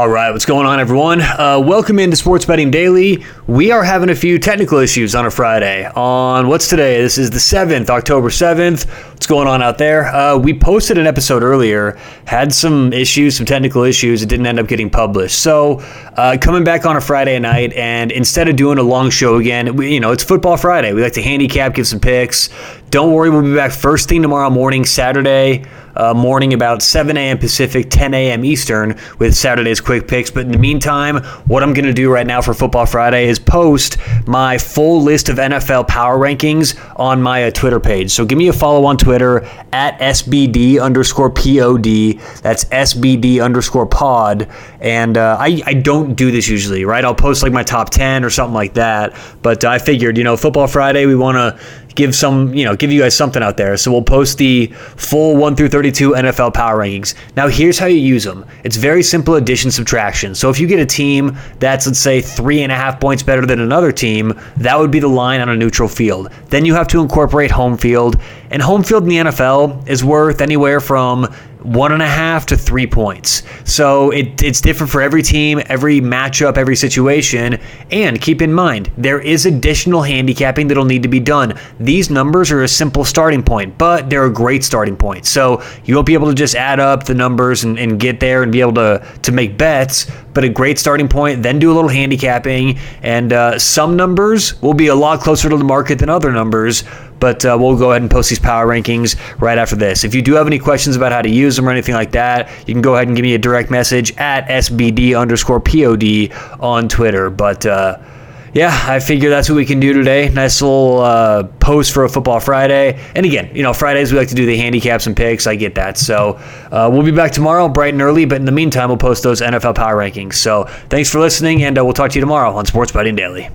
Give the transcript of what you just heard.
All right, what's going on, everyone? Uh, welcome into Sports Betting Daily. We are having a few technical issues on a Friday. On what's today? This is the 7th, October 7th. What's going on out there? Uh, we posted an episode earlier, had some issues, some technical issues. It didn't end up getting published. So, uh, coming back on a Friday night, and instead of doing a long show again, we, you know, it's Football Friday. We like to handicap, give some picks. Don't worry, we'll be back first thing tomorrow morning, Saturday uh, morning about 7 a.m. Pacific, 10 a.m. Eastern with Saturday's quick picks. But in the meantime, what I'm going to do right now for Football Friday is post my full list of NFL power rankings on my uh, Twitter page. So give me a follow on Twitter at SBD underscore POD. That's SBD underscore pod. And uh, I, I don't do this usually, right? I'll post like my top 10 or something like that. But I figured, you know, Football Friday, we want to give some, you know, give you guys something out there. So we'll post the full 1 through 32 NFL power rankings. Now, here's how you use them it's very simple addition subtraction. So if you get a team that's, let's say, three and a half points better than another team, that would be the line on a neutral field. Then you have to incorporate home field. And home field in the NFL is worth anywhere from one and a half to three points. So it, it's different for every team, every matchup, every situation. And keep in mind, there is additional handicapping that'll need to be done. These numbers are a simple starting point, but they're a great starting point. So you won't be able to just add up the numbers and, and get there and be able to, to make bets, but a great starting point. Then do a little handicapping. And uh, some numbers will be a lot closer to the market than other numbers but uh, we'll go ahead and post these power rankings right after this. If you do have any questions about how to use them or anything like that, you can go ahead and give me a direct message at SBD underscore POD on Twitter. But uh, yeah, I figure that's what we can do today. Nice little uh, post for a Football Friday. And again, you know, Fridays we like to do the handicaps and picks. I get that. So uh, we'll be back tomorrow, bright and early. But in the meantime, we'll post those NFL power rankings. So thanks for listening, and uh, we'll talk to you tomorrow on Sports Betting Daily.